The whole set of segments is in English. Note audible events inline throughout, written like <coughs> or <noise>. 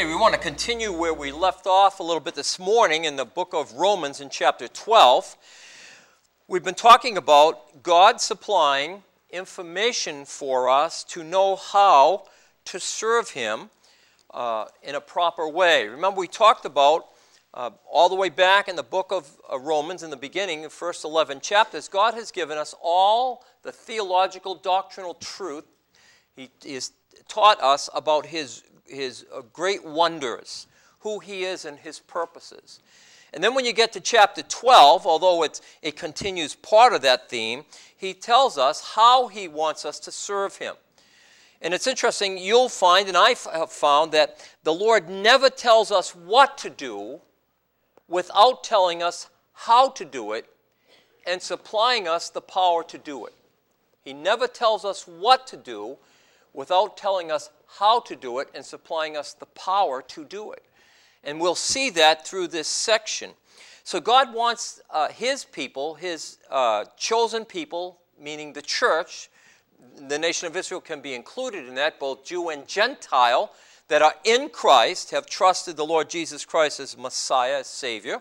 Okay, we want to continue where we left off a little bit this morning in the book of Romans in chapter 12. We've been talking about God supplying information for us to know how to serve Him uh, in a proper way. Remember, we talked about uh, all the way back in the book of uh, Romans, in the beginning, the first 11 chapters, God has given us all the theological, doctrinal truth. He has taught us about His his uh, great wonders, who he is and his purposes. And then when you get to chapter 12, although it, it continues part of that theme, he tells us how he wants us to serve him. And it's interesting, you'll find, and I have found, that the Lord never tells us what to do without telling us how to do it and supplying us the power to do it. He never tells us what to do without telling us how to do it and supplying us the power to do it. And we'll see that through this section. So, God wants uh, His people, His uh, chosen people, meaning the church, the nation of Israel can be included in that, both Jew and Gentile, that are in Christ, have trusted the Lord Jesus Christ as Messiah, as Savior,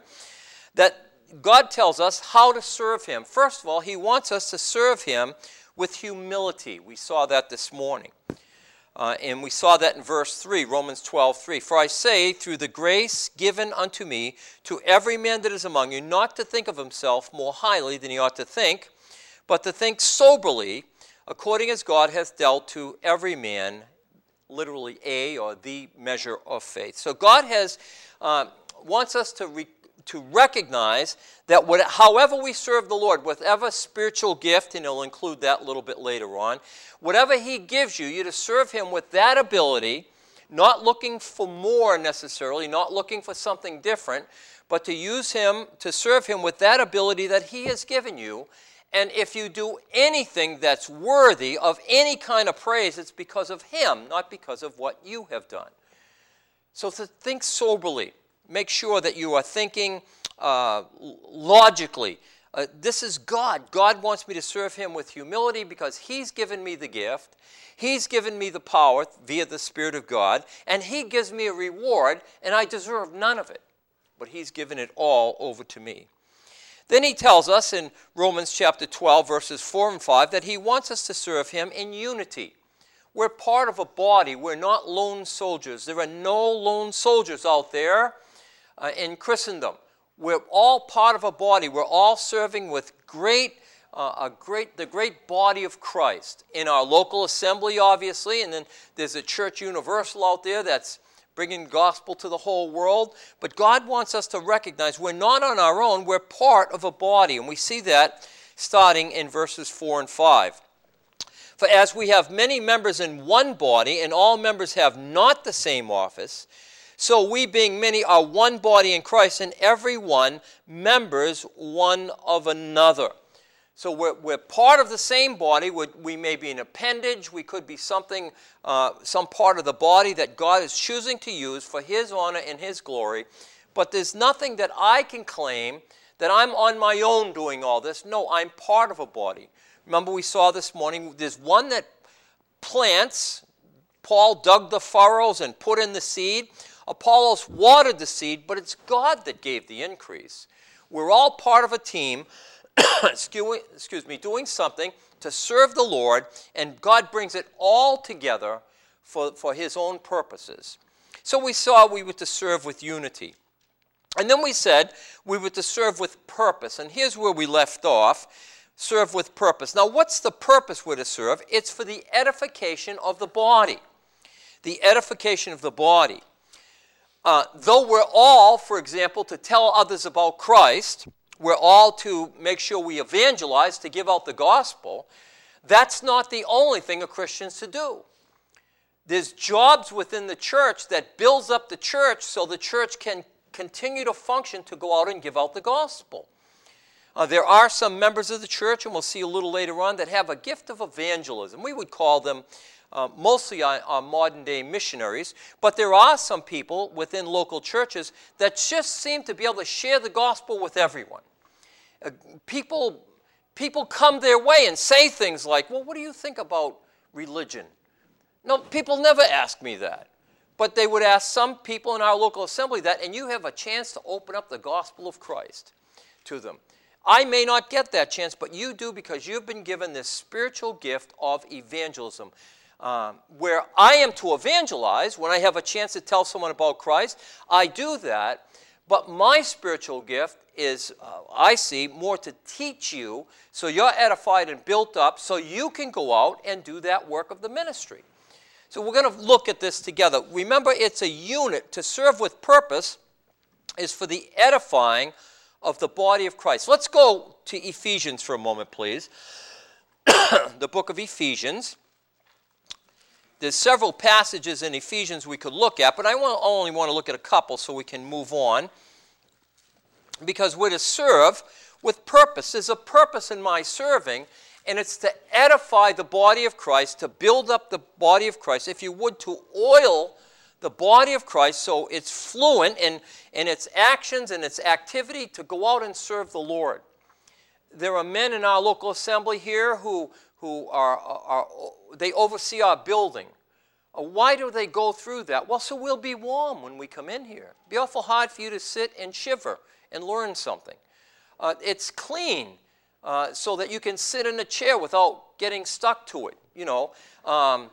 that God tells us how to serve Him. First of all, He wants us to serve Him with humility. We saw that this morning. Uh, and we saw that in verse 3, Romans 12, 3. For I say, through the grace given unto me, to every man that is among you, not to think of himself more highly than he ought to think, but to think soberly, according as God hath dealt to every man, literally a or the measure of faith. So God has uh, wants us to re- to recognize that what, however we serve the Lord, whatever spiritual gift, and he'll include that a little bit later on, whatever he gives you, you to serve him with that ability, not looking for more necessarily, not looking for something different, but to use him, to serve him with that ability that he has given you. And if you do anything that's worthy of any kind of praise, it's because of him, not because of what you have done. So to think soberly make sure that you are thinking uh, logically. Uh, this is God. God wants me to serve Him with humility because He's given me the gift. He's given me the power via the Spirit of God, and He gives me a reward, and I deserve none of it. But He's given it all over to me. Then He tells us in Romans chapter 12, verses 4 and 5, that He wants us to serve Him in unity. We're part of a body. We're not lone soldiers. There are no lone soldiers out there uh, in Christendom. We're all part of a body. We're all serving with great, uh, a great, the great body of Christ in our local assembly, obviously, and then there's a church universal out there that's bringing gospel to the whole world. But God wants us to recognize we're not on our own. We're part of a body, and we see that starting in verses four and five. For as we have many members in one body, and all members have not the same office, so we, being many, are one body in Christ, and every one members one of another. So we're, we're part of the same body. We're, we may be an appendage. We could be something, uh, some part of the body that God is choosing to use for His honor and His glory. But there's nothing that I can claim that I'm on my own doing all this. No, I'm part of a body. Remember, we saw this morning there's one that plants. Paul dug the furrows and put in the seed. Apollos watered the seed, but it's God that gave the increase. We're all part of a team, <coughs> excuse me, doing something to serve the Lord, and God brings it all together for, for His own purposes. So we saw we were to serve with unity. And then we said we were to serve with purpose. And here's where we left off serve with purpose. Now, what's the purpose we're to serve? It's for the edification of the body. The edification of the body. Uh, though we're all, for example, to tell others about Christ, we're all to make sure we evangelize, to give out the gospel, that's not the only thing a Christian's to do. There's jobs within the church that builds up the church so the church can continue to function to go out and give out the gospel. Uh, there are some members of the church, and we'll see a little later on, that have a gift of evangelism. We would call them uh, mostly on, on modern day missionaries, but there are some people within local churches that just seem to be able to share the gospel with everyone. Uh, people, people come their way and say things like, Well, what do you think about religion? No, people never ask me that. but they would ask some people in our local assembly that, and you have a chance to open up the gospel of Christ to them. I may not get that chance, but you do because you've been given this spiritual gift of evangelism. Um, where I am to evangelize, when I have a chance to tell someone about Christ, I do that. But my spiritual gift is, uh, I see, more to teach you so you're edified and built up so you can go out and do that work of the ministry. So we're going to look at this together. Remember, it's a unit. To serve with purpose is for the edifying of the body of Christ. Let's go to Ephesians for a moment, please. <coughs> the book of Ephesians. There's several passages in Ephesians we could look at, but I only want to look at a couple so we can move on. Because we're to serve with purpose. There's a purpose in my serving, and it's to edify the body of Christ, to build up the body of Christ, if you would, to oil the body of Christ so it's fluent in, in its actions and its activity to go out and serve the Lord. There are men in our local assembly here who, who are, are, they oversee our building. Uh, why do they go through that? Well, so we'll be warm when we come in here. It'd be awful hard for you to sit and shiver and learn something. Uh, it's clean uh, so that you can sit in a chair without getting stuck to it. You know, um,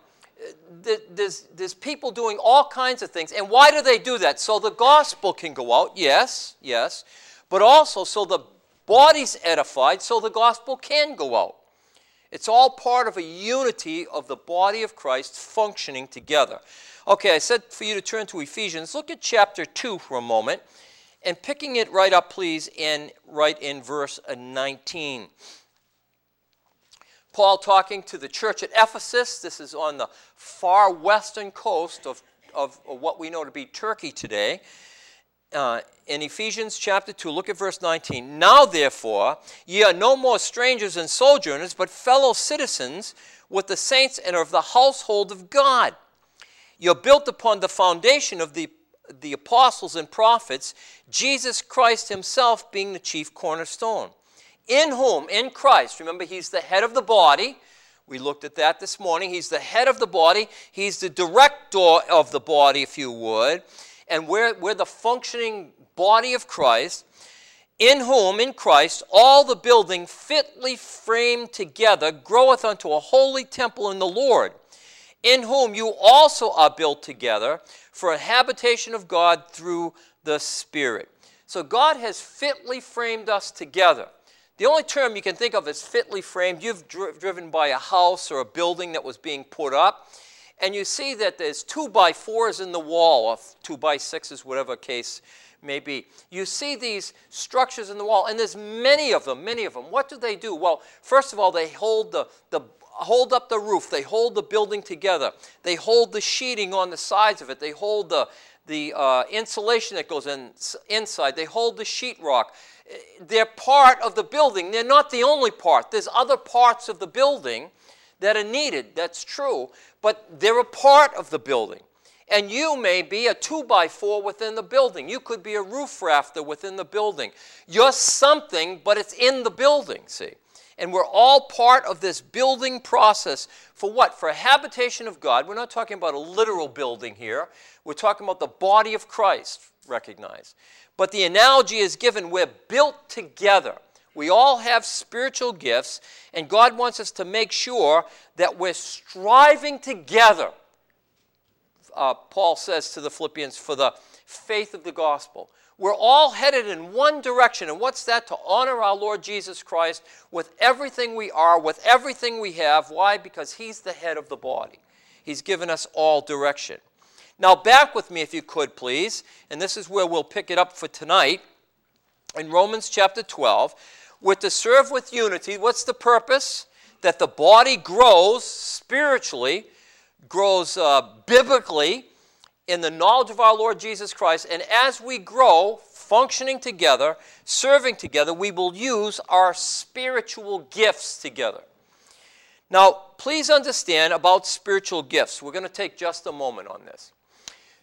there's, there's people doing all kinds of things. And why do they do that? So the gospel can go out, yes, yes, but also so the body's edified, so the gospel can go out. It's all part of a unity of the body of Christ functioning together. Okay, I said for you to turn to Ephesians. Look at chapter 2 for a moment and picking it right up, please, in right in verse uh, 19. Paul talking to the church at Ephesus. This is on the far western coast of, of what we know to be Turkey today. Uh, in Ephesians chapter 2, look at verse 19. Now, therefore, ye are no more strangers and sojourners, but fellow citizens with the saints and of the household of God. You're built upon the foundation of the, the apostles and prophets, Jesus Christ himself being the chief cornerstone in whom, in Christ, remember, he's the head of the body. We looked at that this morning. He's the head of the body, he's the director of the body, if you would. And we're, we're the functioning body of Christ, in whom, in Christ, all the building fitly framed together groweth unto a holy temple in the Lord, in whom you also are built together for a habitation of God through the Spirit. So God has fitly framed us together. The only term you can think of as fitly framed, you've dri- driven by a house or a building that was being put up, and you see that there's two by fours in the wall, or two by sixes, whatever case may be. You see these structures in the wall, and there's many of them, many of them. What do they do? Well, first of all, they hold the, the hold up the roof, they hold the building together, they hold the sheeting on the sides of it, they hold the, the uh, insulation that goes in, inside, they hold the sheetrock they're part of the building. They're not the only part. There's other parts of the building that are needed. That's true. But they're a part of the building. And you may be a two by four within the building. You could be a roof rafter within the building. You're something, but it's in the building, see? And we're all part of this building process for what? For a habitation of God. We're not talking about a literal building here. We're talking about the body of Christ, recognize. But the analogy is given we're built together. We all have spiritual gifts, and God wants us to make sure that we're striving together. Uh, Paul says to the Philippians, for the faith of the gospel. We're all headed in one direction. And what's that? To honor our Lord Jesus Christ with everything we are, with everything we have. Why? Because He's the head of the body. He's given us all direction. Now, back with me, if you could, please. And this is where we'll pick it up for tonight. In Romans chapter 12, we're to serve with unity. What's the purpose? That the body grows spiritually, grows uh, biblically in the knowledge of our Lord Jesus Christ. And as we grow, functioning together, serving together, we will use our spiritual gifts together. Now, please understand about spiritual gifts. We're going to take just a moment on this.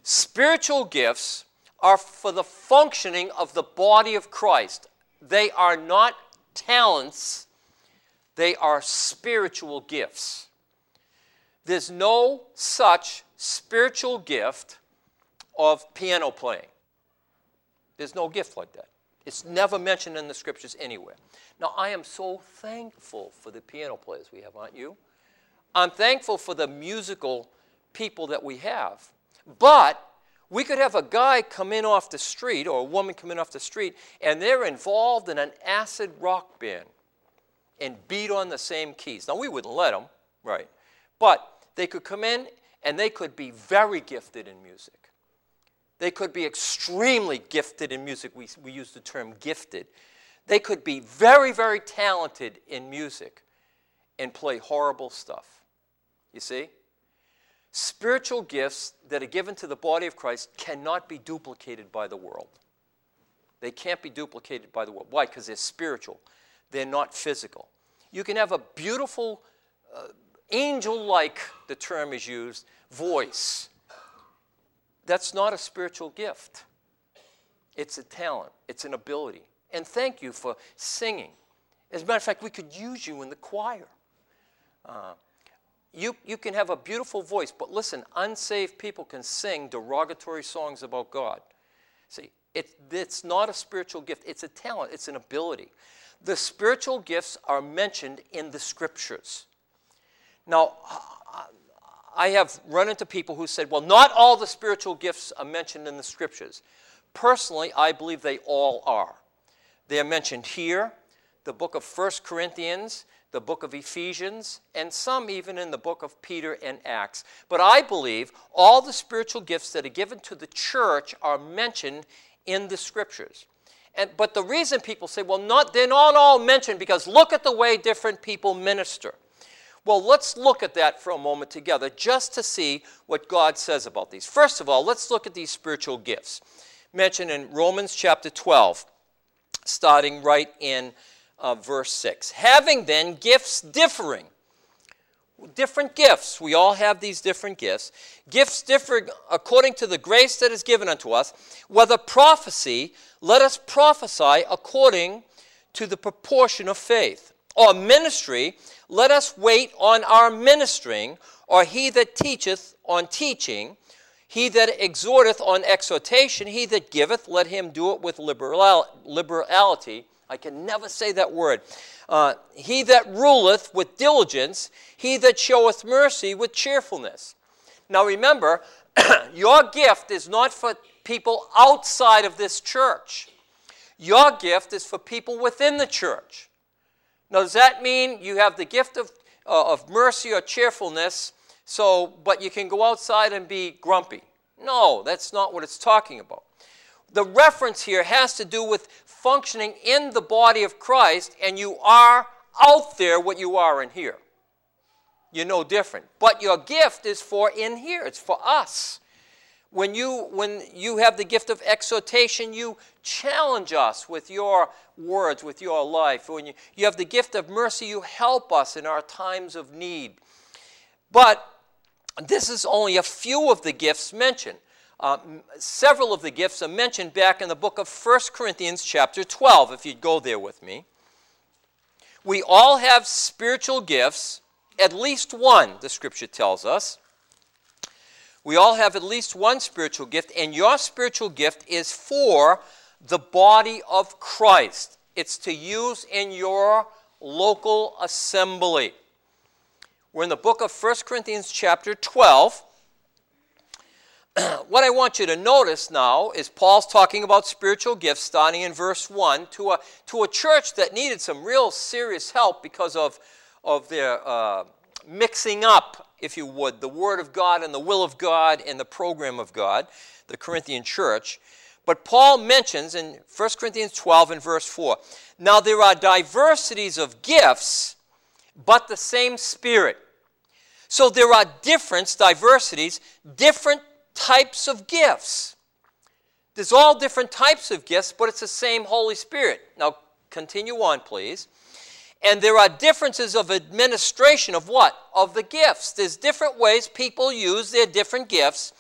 Spiritual gifts are for the functioning of the body of Christ. They are not talents, they are spiritual gifts. There's no such spiritual gift of piano playing. There's no gift like that. It's never mentioned in the scriptures anywhere. Now, I am so thankful for the piano players we have, aren't you? I'm thankful for the musical people that we have. But we could have a guy come in off the street or a woman come in off the street and they're involved in an acid rock band and beat on the same keys. Now, we wouldn't let them, right? But they could come in and they could be very gifted in music. They could be extremely gifted in music. We, we use the term gifted. They could be very, very talented in music and play horrible stuff. You see? Spiritual gifts that are given to the body of Christ cannot be duplicated by the world. They can't be duplicated by the world. Why? Because they're spiritual, they're not physical. You can have a beautiful, uh, angel like, the term is used, voice. That's not a spiritual gift. It's a talent, it's an ability. And thank you for singing. As a matter of fact, we could use you in the choir. Uh, you, you can have a beautiful voice, but listen, unsaved people can sing derogatory songs about God. See, it, it's not a spiritual gift, it's a talent, it's an ability. The spiritual gifts are mentioned in the scriptures. Now, I have run into people who said, well, not all the spiritual gifts are mentioned in the scriptures. Personally, I believe they all are. They are mentioned here, the book of 1 Corinthians, the book of Ephesians, and some even in the book of Peter and Acts. But I believe all the spiritual gifts that are given to the church are mentioned in the scriptures. And, but the reason people say, well, not, they're not all mentioned because look at the way different people minister. Well, let's look at that for a moment together just to see what God says about these. First of all, let's look at these spiritual gifts mentioned in Romans chapter 12, starting right in uh, verse 6. Having then gifts differing, different gifts. We all have these different gifts. Gifts differ according to the grace that is given unto us. Whether prophecy, let us prophesy according to the proportion of faith or ministry, let us wait on our ministering, or he that teacheth on teaching, he that exhorteth on exhortation, he that giveth, let him do it with liberal, liberality. I can never say that word. Uh, he that ruleth with diligence, he that showeth mercy with cheerfulness. Now remember, <clears throat> your gift is not for people outside of this church. Your gift is for people within the church. Now, does that mean you have the gift of, uh, of mercy or cheerfulness, so, but you can go outside and be grumpy? No, that's not what it's talking about. The reference here has to do with functioning in the body of Christ, and you are out there what you are in here. You're no different. But your gift is for in here, it's for us. When you, when you have the gift of exhortation, you challenge us with your words, with your life. When you, you have the gift of mercy, you help us in our times of need. But this is only a few of the gifts mentioned. Uh, several of the gifts are mentioned back in the book of 1 Corinthians, chapter 12, if you'd go there with me. We all have spiritual gifts, at least one, the scripture tells us. We all have at least one spiritual gift, and your spiritual gift is for the body of Christ. It's to use in your local assembly. We're in the book of 1 Corinthians, chapter 12. <clears throat> what I want you to notice now is Paul's talking about spiritual gifts starting in verse 1 to a, to a church that needed some real serious help because of, of their uh, mixing up if you would, the Word of God and the will of God and the program of God, the Corinthian church. But Paul mentions in 1 Corinthians 12 and verse 4 now there are diversities of gifts, but the same Spirit. So there are different diversities, different types of gifts. There's all different types of gifts, but it's the same Holy Spirit. Now, continue on, please. And there are differences of administration of what? Of the gifts. There's different ways people use their different gifts,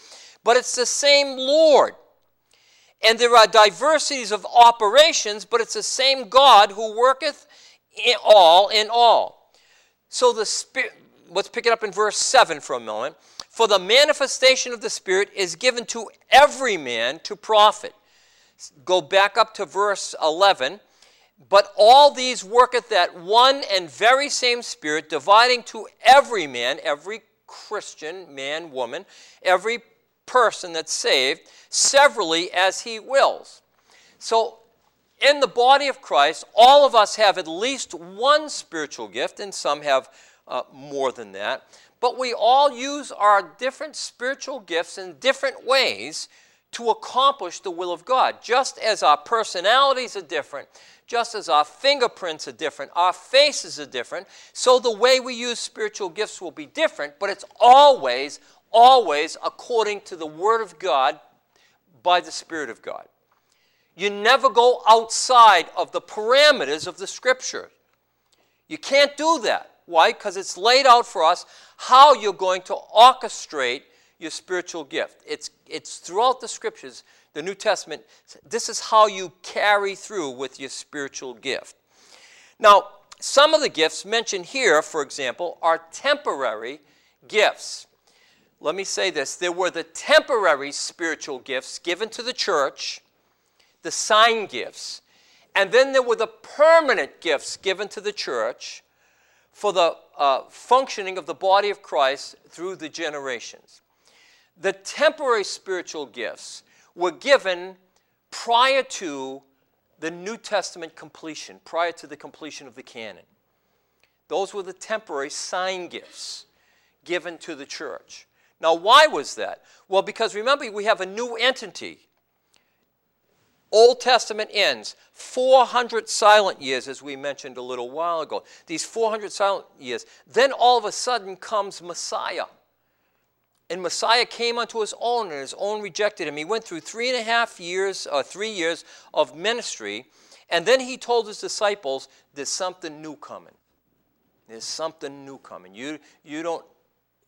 but it's the same Lord. And there are diversities of operations, but it's the same God who worketh in all in all. So the Spirit, let's pick it up in verse 7 for a moment. For the manifestation of the Spirit is given to every man to profit. Go back up to verse 11. But all these worketh that one and very same Spirit, dividing to every man, every Christian, man, woman, every person that's saved, severally as he wills. So, in the body of Christ, all of us have at least one spiritual gift, and some have uh, more than that. But we all use our different spiritual gifts in different ways to accomplish the will of God. Just as our personalities are different, just as our fingerprints are different, our faces are different, so the way we use spiritual gifts will be different, but it's always, always according to the Word of God by the Spirit of God. You never go outside of the parameters of the Scripture. You can't do that. Why? Because it's laid out for us how you're going to orchestrate your spiritual gift. It's, it's throughout the scriptures, the New Testament, this is how you carry through with your spiritual gift. Now, some of the gifts mentioned here, for example, are temporary gifts. Let me say this there were the temporary spiritual gifts given to the church, the sign gifts, and then there were the permanent gifts given to the church for the uh, functioning of the body of Christ through the generations. The temporary spiritual gifts were given prior to the New Testament completion, prior to the completion of the canon. Those were the temporary sign gifts given to the church. Now, why was that? Well, because remember, we have a new entity Old Testament ends. 400 silent years, as we mentioned a little while ago. These 400 silent years. Then all of a sudden comes Messiah. And Messiah came unto his own, and his own rejected him. He went through three and a half years, or uh, three years of ministry, and then he told his disciples, There's something new coming. There's something new coming. You, you don't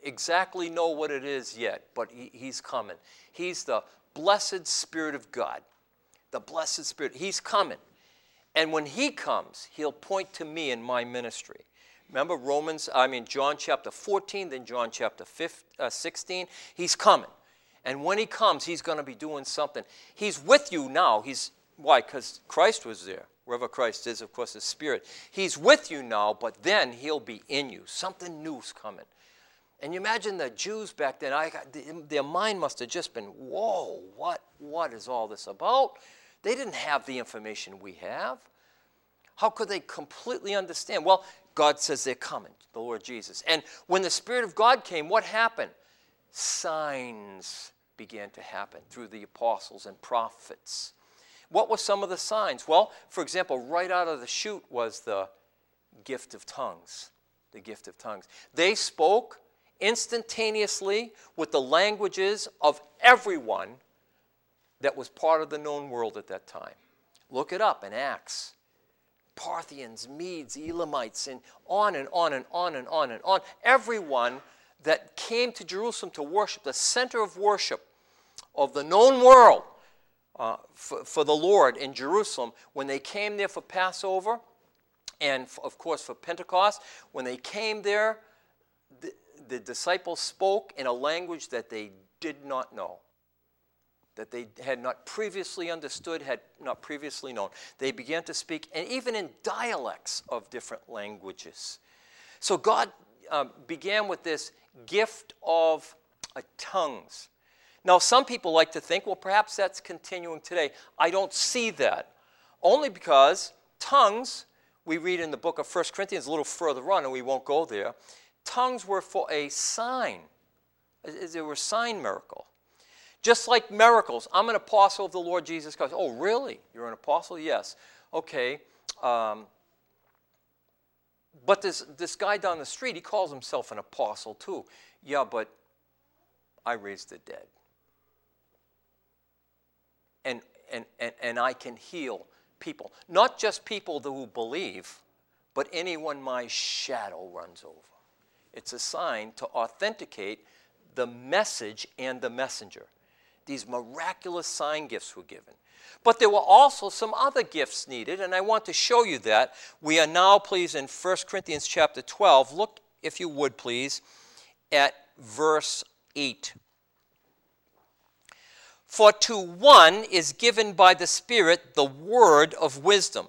exactly know what it is yet, but he, he's coming. He's the blessed Spirit of God the blessed Spirit. He's coming. And when He comes, He'll point to me in my ministry. Remember Romans, I mean, John chapter 14, then John chapter 15, uh, 16. He's coming. And when He comes, He's going to be doing something. He's with you now. He's, why? Because Christ was there. Wherever Christ is, of course, the Spirit. He's with you now, but then He'll be in you. Something new's coming. And you imagine the Jews back then, I, their mind must have just been, whoa, what, what is all this about? They didn't have the information we have. How could they completely understand? Well, God says they're coming, the Lord Jesus. And when the Spirit of God came, what happened? Signs began to happen through the apostles and prophets. What were some of the signs? Well, for example, right out of the chute was the gift of tongues. The gift of tongues. They spoke instantaneously with the languages of everyone that was part of the known world at that time. Look it up in Acts. Parthians, Medes, Elamites, and on and on and on and on and on. Everyone that came to Jerusalem to worship, the center of worship of the known world uh, for, for the Lord in Jerusalem, when they came there for Passover, and of course for Pentecost, when they came there, the, the disciples spoke in a language that they did not know that they had not previously understood, had not previously known. They began to speak, and even in dialects of different languages. So God uh, began with this gift of uh, tongues. Now, some people like to think, well, perhaps that's continuing today. I don't see that. Only because tongues, we read in the book of 1 Corinthians a little further on, and we won't go there, tongues were for a sign. They were a sign miracle. Just like miracles. I'm an apostle of the Lord Jesus Christ. Oh, really? You're an apostle? Yes. Okay. Um, but this, this guy down the street, he calls himself an apostle too. Yeah, but I raised the dead. And, and, and, and I can heal people. Not just people who believe, but anyone my shadow runs over. It's a sign to authenticate the message and the messenger. These miraculous sign gifts were given. But there were also some other gifts needed, and I want to show you that. We are now, please, in 1 Corinthians chapter 12. Look, if you would, please, at verse 8. For to one is given by the Spirit the word of wisdom,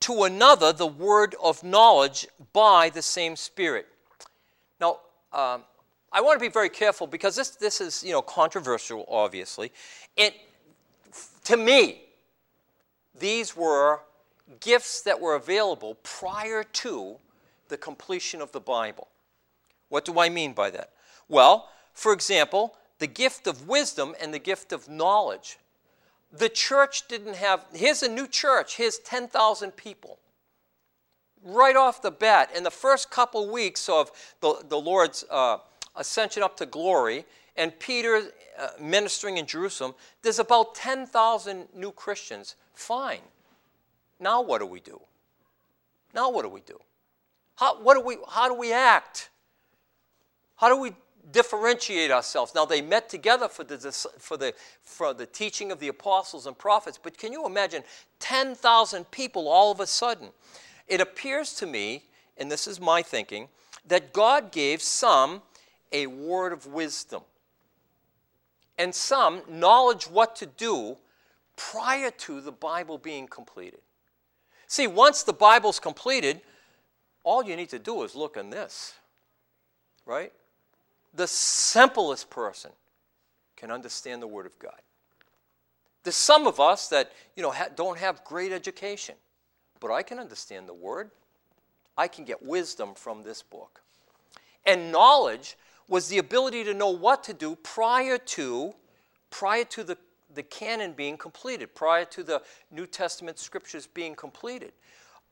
to another the word of knowledge by the same Spirit. Now, um, I want to be very careful because this, this is you know controversial, obviously. It, to me, these were gifts that were available prior to the completion of the Bible. What do I mean by that? Well, for example, the gift of wisdom and the gift of knowledge. The church didn't have, here's a new church, here's 10,000 people. Right off the bat, in the first couple weeks of the, the Lord's uh, ascension up to glory, and Peter uh, ministering in Jerusalem, there's about 10,000 new Christians. Fine. Now what do we do? Now what do we do? How, what do we, how do we act? How do we differentiate ourselves? Now, they met together for the, for, the, for the teaching of the apostles and prophets, but can you imagine 10,000 people all of a sudden? It appears to me, and this is my thinking, that God gave some a word of wisdom and some knowledge what to do prior to the Bible being completed. See, once the Bible's completed, all you need to do is look in this, right? The simplest person can understand the Word of God. There's some of us that you know ha- don't have great education, but I can understand the Word. I can get wisdom from this book. And knowledge was the ability to know what to do prior to prior to the the canon being completed, prior to the New Testament scriptures being completed.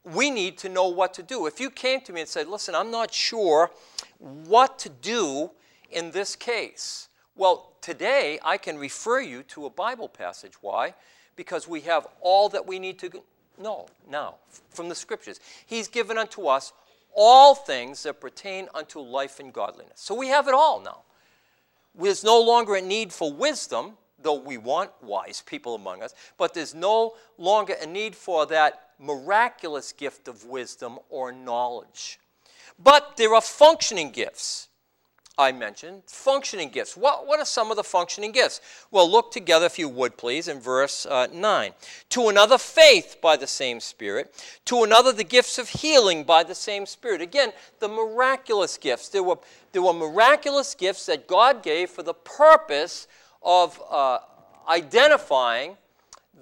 We need to know what to do. If you came to me and said, Listen, I'm not sure what to do in this case, well, today I can refer you to a Bible passage. Why? Because we have all that we need to know now from the scriptures. He's given unto us all things that pertain unto life and godliness. So we have it all now. There's no longer a need for wisdom though we want wise people among us, but there's no longer a need for that miraculous gift of wisdom or knowledge. But there are functioning gifts. I mentioned functioning gifts. What, what are some of the functioning gifts? Well, look together, if you would please, in verse uh, 9. To another, faith by the same Spirit. To another, the gifts of healing by the same Spirit. Again, the miraculous gifts. There were, there were miraculous gifts that God gave for the purpose of uh, identifying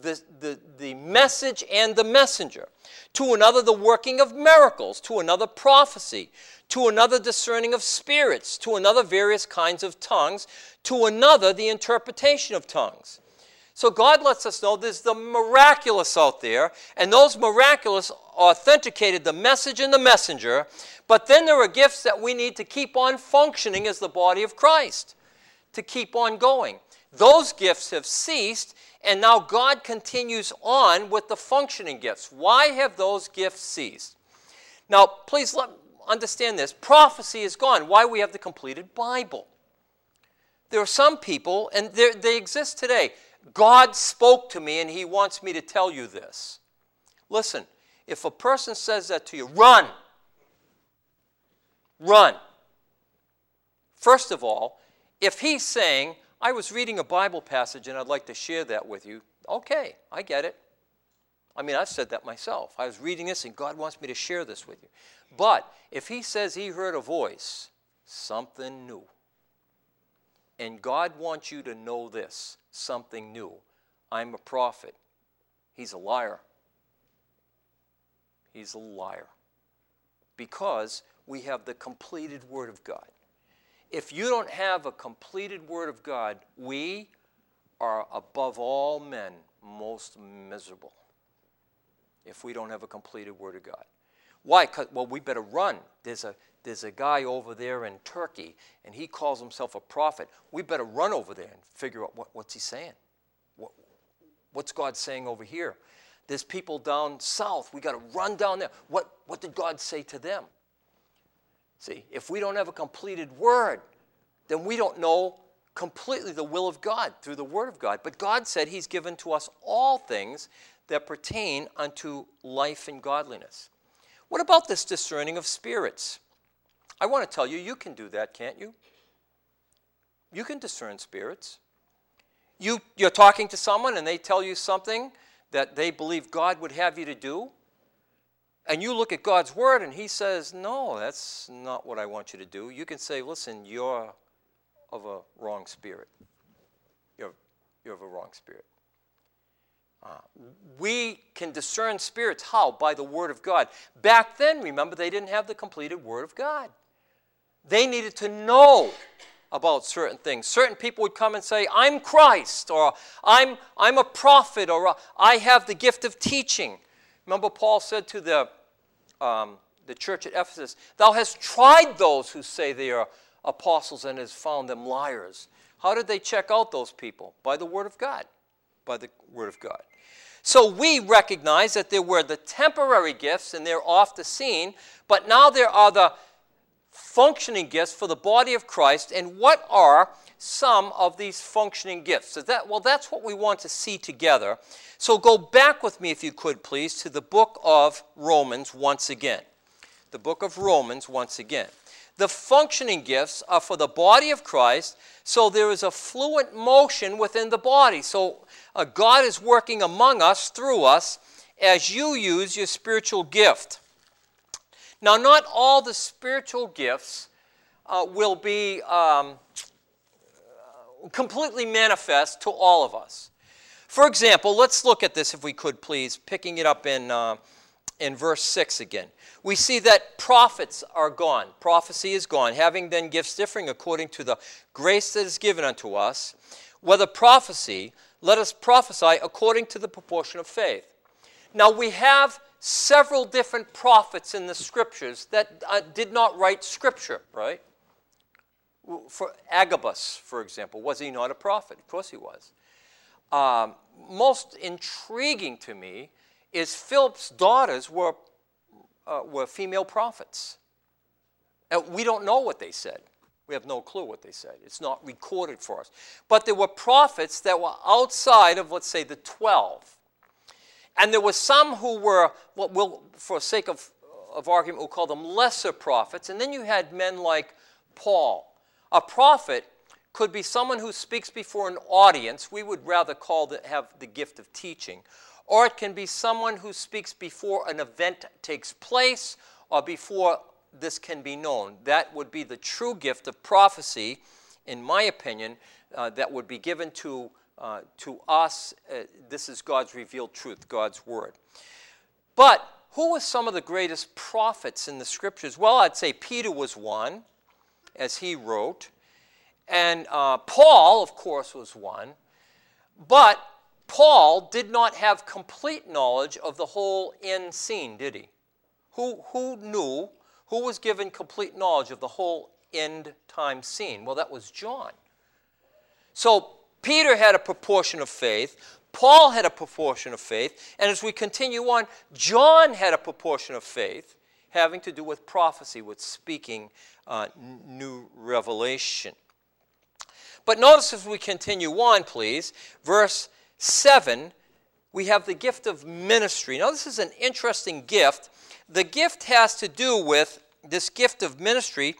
the, the, the message and the messenger. To another, the working of miracles. To another, prophecy. To another, discerning of spirits. To another, various kinds of tongues. To another, the interpretation of tongues. So God lets us know there's the miraculous out there, and those miraculous authenticated the message and the messenger. But then there are gifts that we need to keep on functioning as the body of Christ, to keep on going. Those gifts have ceased, and now God continues on with the functioning gifts. Why have those gifts ceased? Now, please let, understand this. Prophecy is gone. Why we have the completed Bible? There are some people, and they exist today. God spoke to me, and He wants me to tell you this. Listen, if a person says that to you, run. Run. First of all, if he's saying, I was reading a Bible passage and I'd like to share that with you. Okay, I get it. I mean, I've said that myself. I was reading this and God wants me to share this with you. But if He says He heard a voice, something new. And God wants you to know this something new. I'm a prophet. He's a liar. He's a liar. Because we have the completed Word of God. If you don't have a completed Word of God, we are above all men most miserable if we don't have a completed Word of God. Why? Well, we better run. There's a, there's a guy over there in Turkey, and he calls himself a prophet. We better run over there and figure out what, what's he saying. What, what's God saying over here? There's people down south. We got to run down there. What, what did God say to them? See, if we don't have a completed word, then we don't know completely the will of God through the word of God. But God said He's given to us all things that pertain unto life and godliness. What about this discerning of spirits? I want to tell you, you can do that, can't you? You can discern spirits. You, you're talking to someone and they tell you something that they believe God would have you to do. And you look at God's word and He says, No, that's not what I want you to do. You can say, Listen, you're of a wrong spirit. You're, you're of a wrong spirit. Uh, we can discern spirits. How? By the Word of God. Back then, remember, they didn't have the completed Word of God. They needed to know about certain things. Certain people would come and say, I'm Christ, or I'm, I'm a prophet, or I have the gift of teaching. Remember, Paul said to the, um, the church at Ephesus, Thou hast tried those who say they are apostles and has found them liars. How did they check out those people? By the Word of God. By the Word of God. So we recognize that there were the temporary gifts and they're off the scene, but now there are the functioning gifts for the body of Christ. And what are some of these functioning gifts? So that, well, that's what we want to see together. So go back with me, if you could, please, to the book of Romans once again. The book of Romans once again. The functioning gifts are for the body of Christ, so there is a fluent motion within the body. So uh, God is working among us, through us, as you use your spiritual gift. Now, not all the spiritual gifts uh, will be um, completely manifest to all of us. For example, let's look at this if we could, please, picking it up in, uh, in verse 6 again we see that prophets are gone. Prophecy is gone, having then gifts differing according to the grace that is given unto us. Whether prophecy, let us prophesy according to the proportion of faith. Now we have several different prophets in the scriptures that uh, did not write scripture, right? For Agabus, for example, was he not a prophet? Of course he was. Um, most intriguing to me is Philip's daughters were uh, were female prophets. And we don't know what they said. We have no clue what they said. It's not recorded for us. But there were prophets that were outside of, let's say, the 12. And there were some who were, what we'll, for sake of, of argument, we'll call them lesser prophets. And then you had men like Paul. A prophet could be someone who speaks before an audience. We would rather call the, have the gift of teaching or it can be someone who speaks before an event takes place or before this can be known. That would be the true gift of prophecy, in my opinion, uh, that would be given to, uh, to us. Uh, this is God's revealed truth, God's word. But who were some of the greatest prophets in the scriptures? Well, I'd say Peter was one, as he wrote. And uh, Paul, of course, was one. But Paul did not have complete knowledge of the whole end scene, did he? Who, who knew, who was given complete knowledge of the whole end time scene? Well, that was John. So Peter had a proportion of faith, Paul had a proportion of faith, and as we continue on, John had a proportion of faith having to do with prophecy, with speaking uh, new revelation. But notice as we continue on, please, verse 7, we have the gift of ministry. Now, this is an interesting gift. The gift has to do with, this gift of ministry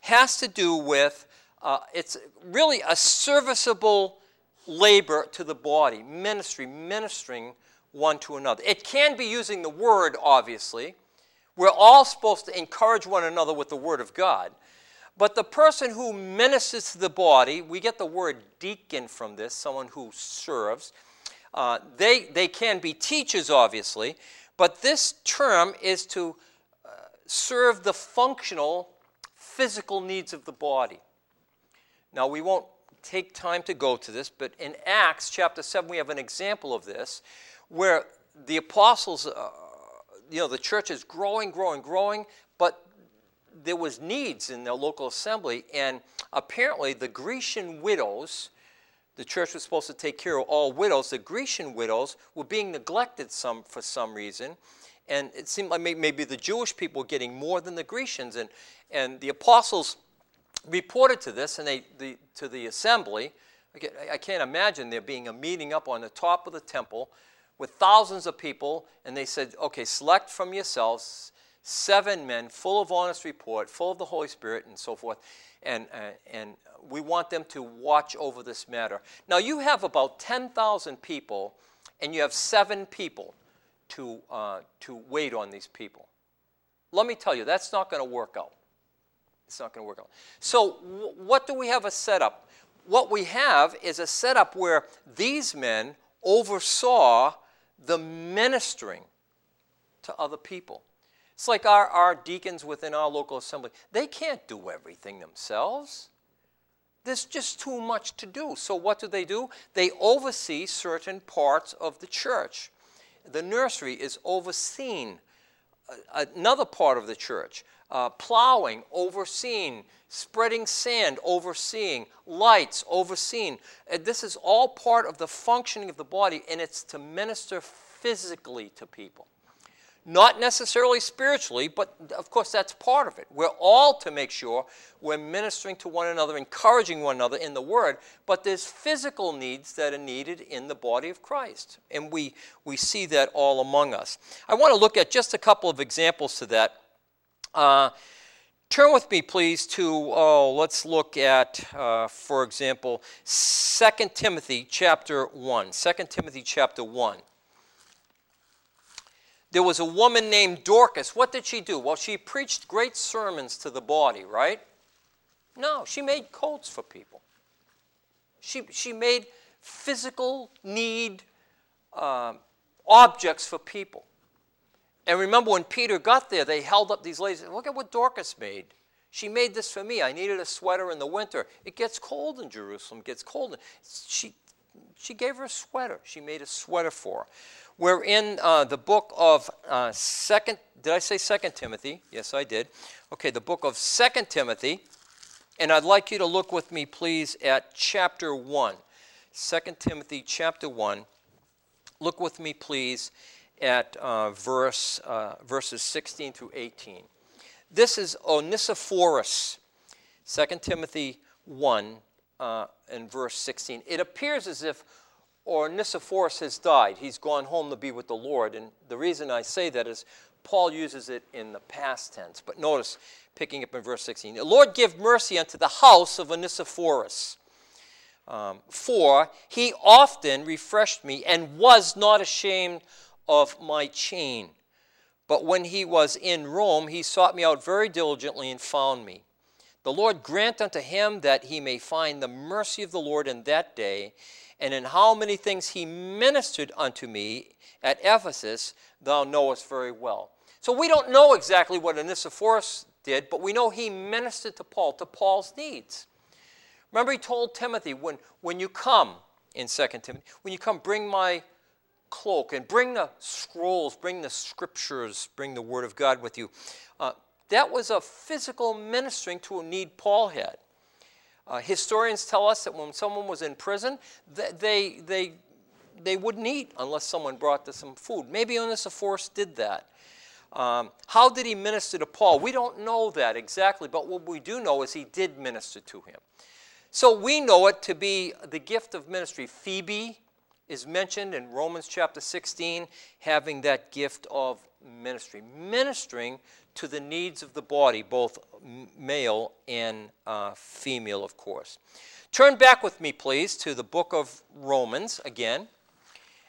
has to do with, uh, it's really a serviceable labor to the body, ministry, ministering one to another. It can be using the word, obviously. We're all supposed to encourage one another with the word of God. But the person who ministers to the body, we get the word deacon from this, someone who serves. Uh, they, they can be teachers, obviously, but this term is to uh, serve the functional, physical needs of the body. Now, we won't take time to go to this, but in Acts chapter 7, we have an example of this where the apostles, uh, you know, the church is growing, growing, growing, but there was needs in the local assembly, and apparently the Grecian widows, the church was supposed to take care of all widows. The Grecian widows were being neglected some for some reason, and it seemed like maybe the Jewish people were getting more than the Grecians, and and the apostles reported to this and they the, to the assembly. I can't imagine there being a meeting up on the top of the temple with thousands of people, and they said, "Okay, select from yourselves." seven men full of honest report, full of the Holy Spirit, and so forth. and, uh, and we want them to watch over this matter. Now, you have about 10,000 people, and you have seven people to, uh, to wait on these people. Let me tell you, that's not going to work out. It's not going to work out. So, w- what do we have a setup? What we have is a setup where these men oversaw the ministering to other people. It's like our, our deacons within our local assembly. They can't do everything themselves. There's just too much to do. So, what do they do? They oversee certain parts of the church. The nursery is overseen, uh, another part of the church. Uh, plowing, overseen. Spreading sand, overseeing. Lights, overseen. And this is all part of the functioning of the body, and it's to minister physically to people. Not necessarily spiritually, but of course that's part of it. We're all to make sure we're ministering to one another, encouraging one another in the Word, but there's physical needs that are needed in the body of Christ. And we, we see that all among us. I want to look at just a couple of examples to that. Uh, turn with me, please, to, oh, let's look at, uh, for example, 2 Timothy chapter 1. 2 Timothy chapter 1. There was a woman named Dorcas. What did she do? Well, she preached great sermons to the body, right? No, she made coats for people. She, she made physical need uh, objects for people. And remember when Peter got there, they held up these ladies. Look at what Dorcas made. She made this for me. I needed a sweater in the winter. It gets cold in Jerusalem. It gets cold. She, she gave her a sweater. She made a sweater for her. We're in uh, the book of uh, Second. Did I say Second Timothy? Yes, I did. Okay, the book of Second Timothy, and I'd like you to look with me, please, at chapter one. Second Timothy, chapter one. Look with me, please, at uh, verse uh, verses 16 through 18. This is Onesiphorus. Second Timothy one uh, and verse 16. It appears as if or Onesiphorus has died. He's gone home to be with the Lord. And the reason I say that is Paul uses it in the past tense. But notice, picking up in verse 16, the Lord give mercy unto the house of Onesiphorus. Um, for he often refreshed me and was not ashamed of my chain. But when he was in Rome, he sought me out very diligently and found me. The Lord grant unto him that he may find the mercy of the Lord in that day and in how many things he ministered unto me at Ephesus, thou knowest very well. So we don't know exactly what Onesiphorus did, but we know he ministered to Paul, to Paul's needs. Remember, he told Timothy, when, when you come, in 2 Timothy, when you come, bring my cloak and bring the scrolls, bring the scriptures, bring the word of God with you. Uh, that was a physical ministering to a need Paul had. Uh, historians tell us that when someone was in prison, they, they, they wouldn't eat unless someone brought them some food. Maybe Onesiphorus did that. Um, how did he minister to Paul? We don't know that exactly, but what we do know is he did minister to him. So we know it to be the gift of ministry. Phoebe is mentioned in Romans chapter 16, having that gift of ministry, ministering to the needs of the body, both male and uh, female, of course. Turn back with me, please, to the book of Romans again.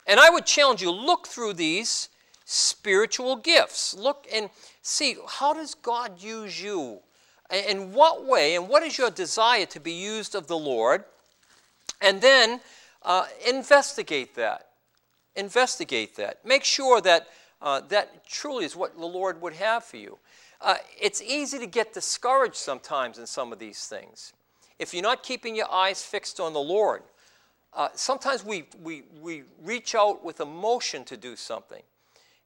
And I would challenge you look through these spiritual gifts. Look and see how does God use you? In what way, and what is your desire to be used of the Lord? And then uh, investigate that. Investigate that. Make sure that uh, that truly is what the Lord would have for you. Uh, it's easy to get discouraged sometimes in some of these things. If you're not keeping your eyes fixed on the Lord, uh, sometimes we, we, we reach out with emotion to do something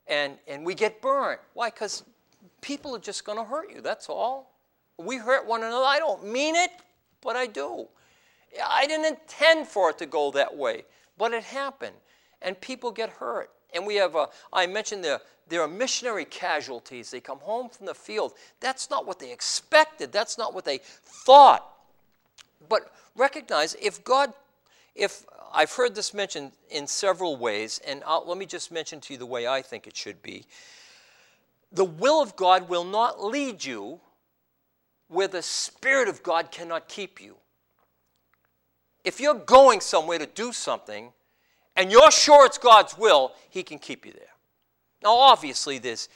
and, and we get burnt. Why? Because people are just going to hurt you, that's all. We hurt one another. I don't mean it, but I do. I didn't intend for it to go that way, but it happened. And people get hurt. And we have, a, I mentioned there, there are missionary casualties. They come home from the field. That's not what they expected, that's not what they thought. But recognize if God, if I've heard this mentioned in several ways, and I'll, let me just mention to you the way I think it should be. The will of God will not lead you where the Spirit of God cannot keep you. If you're going somewhere to do something and you're sure it's God's will, He can keep you there. Now, obviously, there's,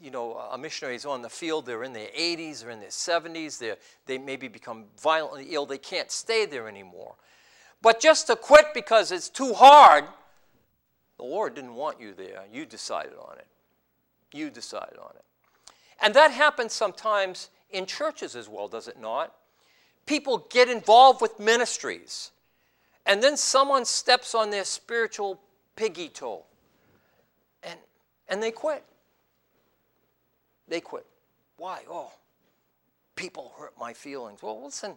you know, a missionary is on the field, they're in their 80s, they're in their 70s, they they maybe become violently ill, they can't stay there anymore. But just to quit because it's too hard, the Lord didn't want you there. You decided on it. You decided on it. And that happens sometimes in churches as well, does it not? People get involved with ministries, and then someone steps on their spiritual piggy toe, and, and they quit. They quit. Why? Oh, people hurt my feelings. Well, listen,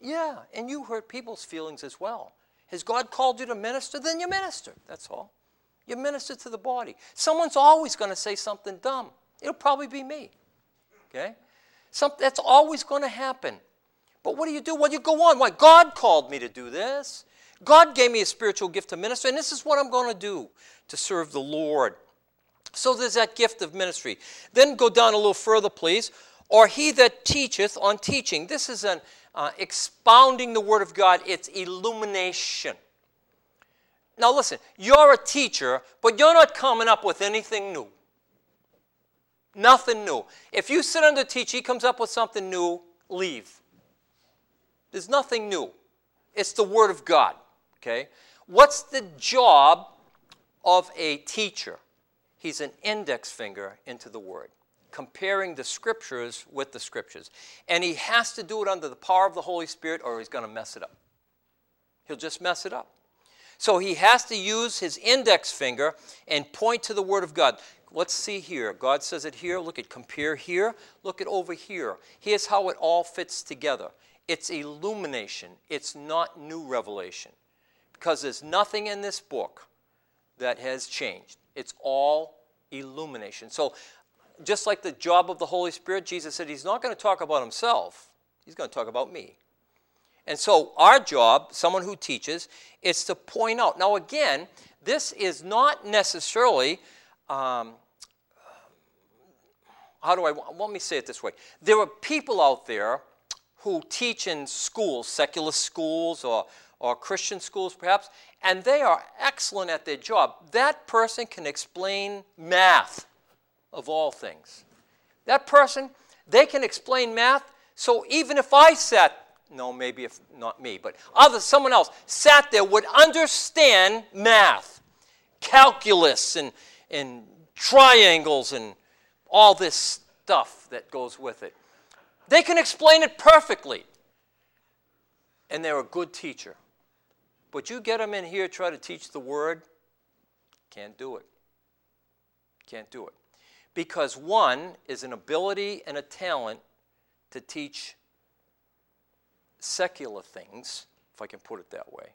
yeah, and you hurt people's feelings as well. Has God called you to minister? Then you minister. That's all. You minister to the body. Someone's always going to say something dumb. It'll probably be me. Okay? Some, that's always going to happen. But what do you do? Well, you go on. Why? God called me to do this. God gave me a spiritual gift to minister, and this is what I'm going to do to serve the Lord. So there's that gift of ministry. Then go down a little further, please. Or he that teacheth on teaching. This is an uh, expounding the Word of God, it's illumination. Now, listen, you're a teacher, but you're not coming up with anything new. Nothing new. If you sit under a teacher, he comes up with something new, leave. There's nothing new. It's the Word of God. Okay? What's the job of a teacher? He's an index finger into the Word, comparing the Scriptures with the Scriptures. And he has to do it under the power of the Holy Spirit or he's going to mess it up. He'll just mess it up. So he has to use his index finger and point to the Word of God. Let's see here. God says it here. Look at compare here. Look at over here. Here's how it all fits together. It's illumination. It's not new revelation. Because there's nothing in this book that has changed. It's all illumination. So just like the job of the Holy Spirit, Jesus said he's not going to talk about himself. He's going to talk about me. And so our job, someone who teaches, is to point out. Now again, this is not necessarily um, how do I, let me say it this way. There are people out there who teach in schools, secular schools or, or Christian schools perhaps, and they are excellent at their job. That person can explain math of all things. That person, they can explain math, so even if I sat, no, maybe if not me, but other someone else sat there would understand math, calculus and, and triangles and all this stuff that goes with it. They can explain it perfectly. And they're a good teacher. But you get them in here, try to teach the word, can't do it. Can't do it. Because one is an ability and a talent to teach secular things, if I can put it that way.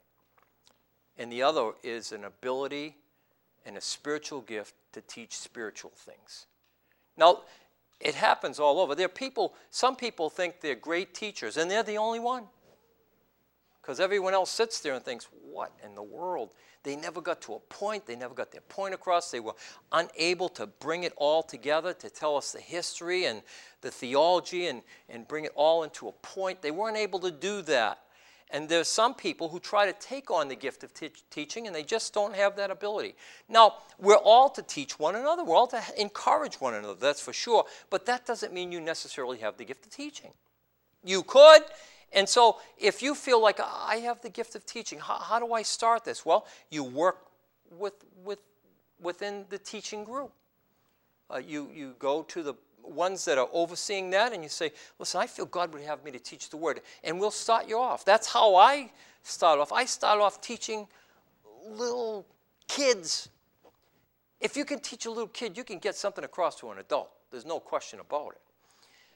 And the other is an ability and a spiritual gift to teach spiritual things. Now, it happens all over. There are people, some people think they're great teachers, and they're the only one. Because everyone else sits there and thinks, what in the world? They never got to a point. They never got their point across. They were unable to bring it all together to tell us the history and the theology and, and bring it all into a point. They weren't able to do that. And there's some people who try to take on the gift of teaching and they just don't have that ability. Now, we're all to teach one another, we're all to encourage one another, that's for sure. But that doesn't mean you necessarily have the gift of teaching. You could. And so, if you feel like I have the gift of teaching, how, how do I start this? Well, you work with, with, within the teaching group. Uh, you, you go to the ones that are overseeing that and you say, listen, I feel God would have me to teach the word. And we'll start you off. That's how I start off. I start off teaching little kids. If you can teach a little kid, you can get something across to an adult. There's no question about it.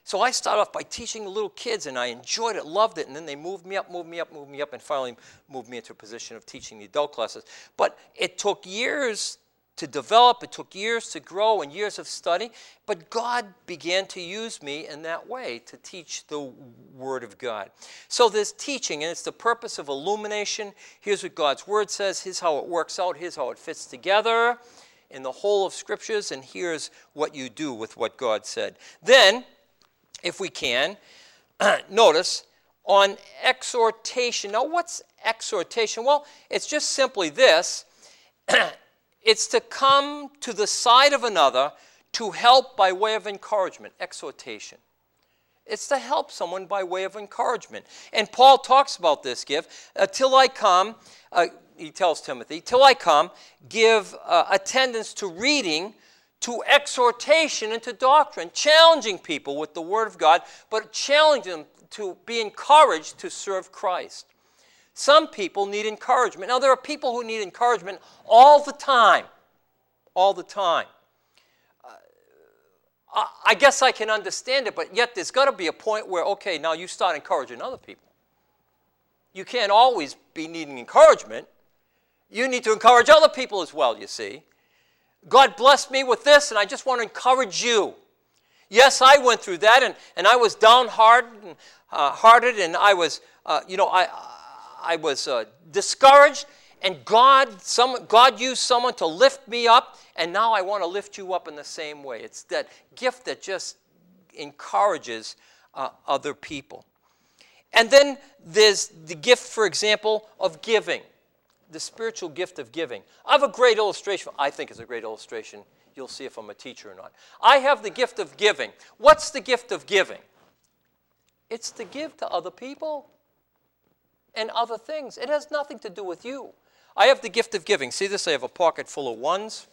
So I started off by teaching little kids, and I enjoyed it, loved it, and then they moved me up, moved me up, moved me up, and finally moved me into a position of teaching the adult classes. But it took years to develop. It took years to grow and years of study, but God began to use me in that way to teach the Word of God. So there's teaching, and it's the purpose of illumination. Here's what God's Word says, here's how it works out, here's how it fits together in the whole of Scriptures, and here's what you do with what God said. Then, if we can, <clears throat> notice, on exhortation. Now, what's exhortation? Well, it's just simply this <clears throat> it's to come to the side of another to help by way of encouragement, exhortation. It's to help someone by way of encouragement. And Paul talks about this gift. Uh, till I come, uh, he tells Timothy, till I come, give uh, attendance to reading, to exhortation, and to doctrine, challenging people with the Word of God, but challenging them to be encouraged to serve Christ. Some people need encouragement. Now, there are people who need encouragement all the time. All the time. Uh, I guess I can understand it, but yet there's got to be a point where, okay, now you start encouraging other people. You can't always be needing encouragement. You need to encourage other people as well, you see. God blessed me with this, and I just want to encourage you. Yes, I went through that, and, and I was downhearted and, uh, hearted, and I was, uh, you know, I, I was uh, discouraged, and God, some, God used someone to lift me up, and now I want to lift you up in the same way. It's that gift that just encourages uh, other people. And then there's the gift, for example, of giving, the spiritual gift of giving. I have a great illustration. I think it's a great illustration. You'll see if I'm a teacher or not. I have the gift of giving. What's the gift of giving? It's to give to other people and other things. It has nothing to do with you. I have the gift of giving. See this? I have a pocket full of ones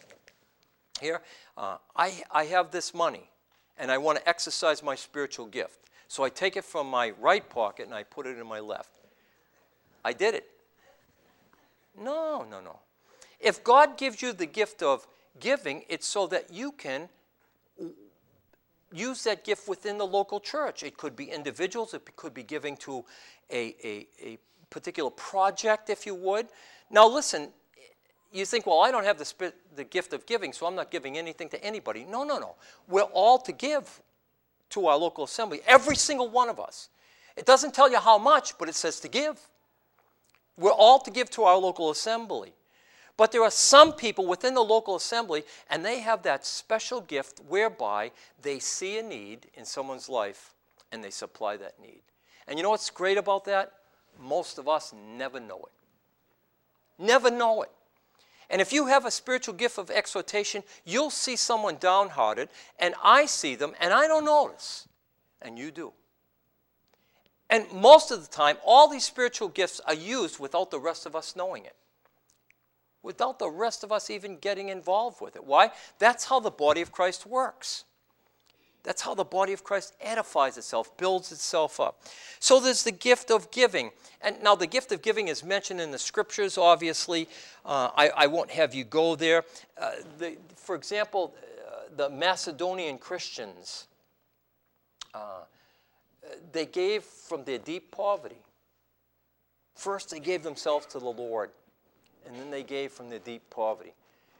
here. Uh, I, I have this money and I want to exercise my spiritual gift. So I take it from my right pocket and I put it in my left. I did it. No, no, no. If God gives you the gift of giving, it's so that you can use that gift within the local church. It could be individuals, it could be giving to a, a, a particular project, if you would. Now, listen, you think, well, I don't have the, the gift of giving, so I'm not giving anything to anybody. No, no, no. We're all to give to our local assembly, every single one of us. It doesn't tell you how much, but it says to give. We're all to give to our local assembly. But there are some people within the local assembly, and they have that special gift whereby they see a need in someone's life and they supply that need. And you know what's great about that? Most of us never know it. Never know it. And if you have a spiritual gift of exhortation, you'll see someone downhearted, and I see them, and I don't notice, and you do. And most of the time, all these spiritual gifts are used without the rest of us knowing it, without the rest of us even getting involved with it. Why? That's how the body of Christ works. That's how the body of Christ edifies itself, builds itself up. So there's the gift of giving. And now the gift of giving is mentioned in the scriptures, obviously. Uh, I, I, won't have you go there. Uh, the, for example, uh, the Macedonian Christians, uh, they gave from their deep poverty. First, they gave themselves to the Lord, and then they gave from their deep poverty.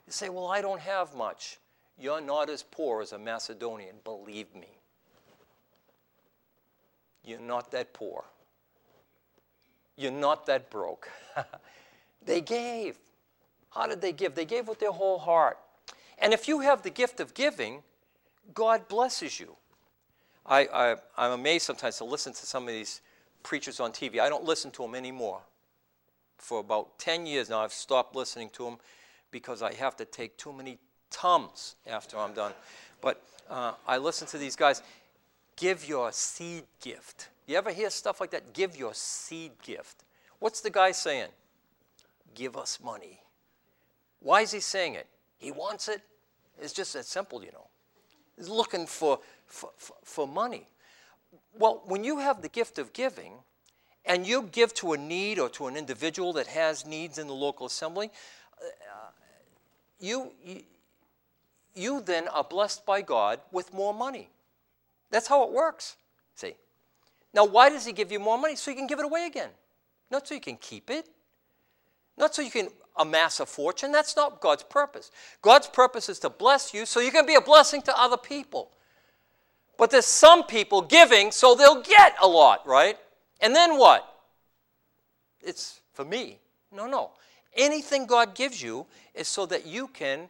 You say, Well, I don't have much. You're not as poor as a Macedonian, believe me. You're not that poor. You're not that broke. <laughs> they gave. How did they give? They gave with their whole heart. And if you have the gift of giving, God blesses you. I, I, am amazed sometimes to listen to some of these preachers on TV. I don't listen to them anymore. For about 10 years now, I've stopped listening to them because I have to take too many Tums after I'm done. But uh, I listen to these guys. Give your seed gift. You ever hear stuff like that? Give your seed gift. What's the guy saying? Give us money. Why is he saying it? He wants it. It's just that simple, you know. He's looking for, for, for, money. Well, when you have the gift of giving, and you give to a need or to an individual that has needs in the local assembly, uh, you, you, you then are blessed by God with more money. That's how it works. See? Now, why does He give you more money? So you can give it away again. Not so you can keep it. Not so you can amass a fortune. That's not God's purpose. God's purpose is to bless you so you can be a blessing to other people. But there's some people giving so they'll get a lot, right? And then what? It's for me. No, no. Anything God gives you is so that you can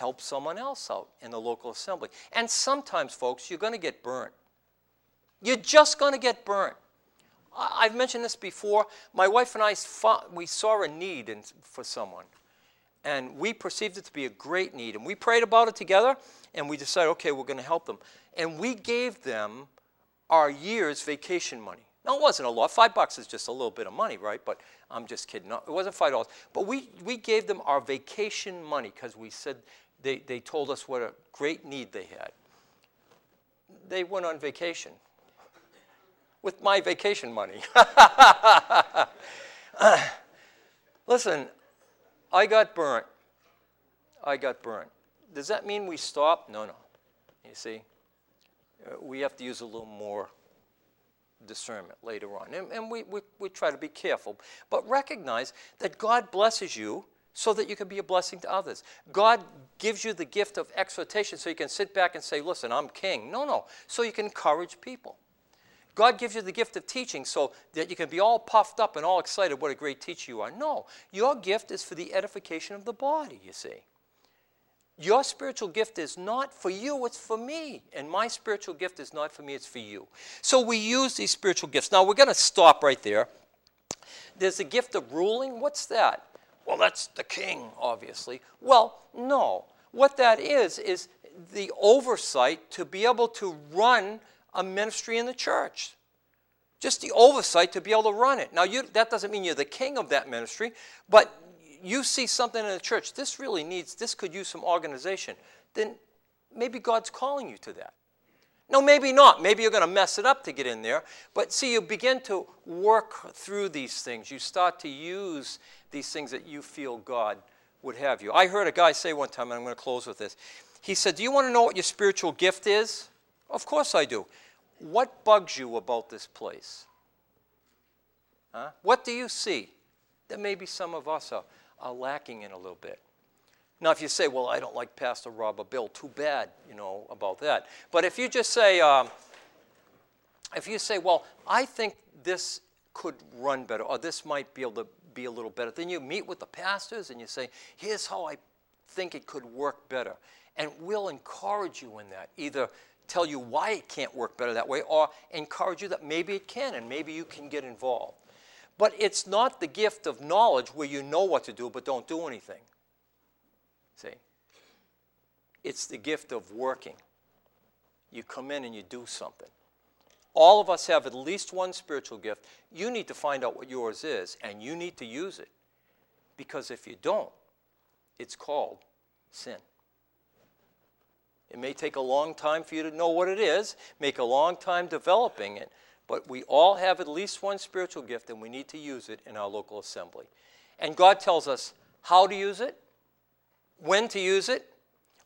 help someone else out in the local assembly. And sometimes, folks, you're going to get burnt. You're just going to get burnt. I've mentioned this before. My wife and I, we saw a need in, for someone. And we perceived it to be a great need. And we prayed about it together, and we decided, okay, we're going to help them. And we gave them our year's vacation money. Now, it wasn't a lot. Five bucks is just a little bit of money, right? But I'm just kidding. No, it wasn't five dollars. But we, we gave them our vacation money because we said they, they told us what a great need they had. They went on vacation with my vacation money. <laughs> listen, I got burnt. I got burnt. Does that mean we stop? No, no. You see, uh, we have to use a little more discernment later on. And, and we, we, we try to be careful. But recognize that God blesses you so that you can be a blessing to others. God gives you the gift of exhortation so you can sit back and say, Listen, I'm king. No, no. So you can encourage people. God gives you the gift of teaching so that you can be all puffed up and all excited what a great teacher you are. No, your gift is for the edification of the body, you see. Your spiritual gift is not for you, it's for me. And my spiritual gift is not for me, it's for you. So we use these spiritual gifts. Now we're going to stop right there. There's a gift of ruling. What's that? Well, that's the king, obviously. Well, no. What that is, is the oversight to be able to run a ministry in the church. Just the oversight to be able to run it. Now, you, that doesn't mean you're the king of that ministry, but you see something in the church, this really needs, this could use some organization, then maybe God's calling you to that. No, maybe not. Maybe you're going to mess it up to get in there. But see, you begin to work through these things. You start to use these things that you feel God would have you. I heard a guy say one time, and I'm going to close with this. He said, Do you want to know what your spiritual gift is? Of course I do. What bugs you about this place? Huh? What do you see that maybe some of us are, are lacking in a little bit? Now, if you say, well, I don't like Pastor Rob or Bill, too bad, you know, about that. But if you just say, um, if you say, well, I think this could run better, or this might be able to be a little better, then you meet with the pastors and you say, here's how I think it could work better. And we'll encourage you in that, either tell you why it can't work better that way or encourage you that maybe it can and maybe you can get involved. But it's not the gift of knowledge where you know what to do but don't do anything. See? It's the gift of working. You come in and you do something. All of us have at least one spiritual gift. You need to find out what yours is and you need to use it. Because if you don't, it's called sin. It may take a long time for you to know what it is, make a long time developing it, but we all have at least one spiritual gift and we need to use it in our local assembly. And God tells us how to use it, when to use it,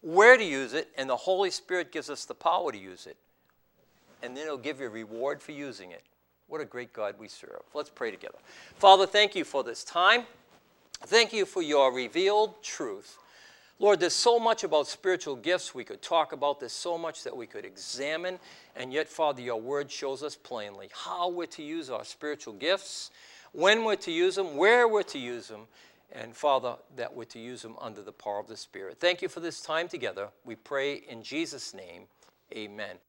where to use it, and the Holy Spirit gives us the power to use it. And then He'll give you a reward for using it. What a great God we serve. Let's pray together. Father, thank you for this time. Thank you for your revealed truth. Lord, there's so much about spiritual gifts we could talk about. There's so much that we could examine. And yet, Father, your word shows us plainly how we're to use our spiritual gifts, when we're to use them, where we're to use them, and Father, that we're to use them under the power of the Spirit. Thank you for this time together. We pray in Jesus' name. Amen.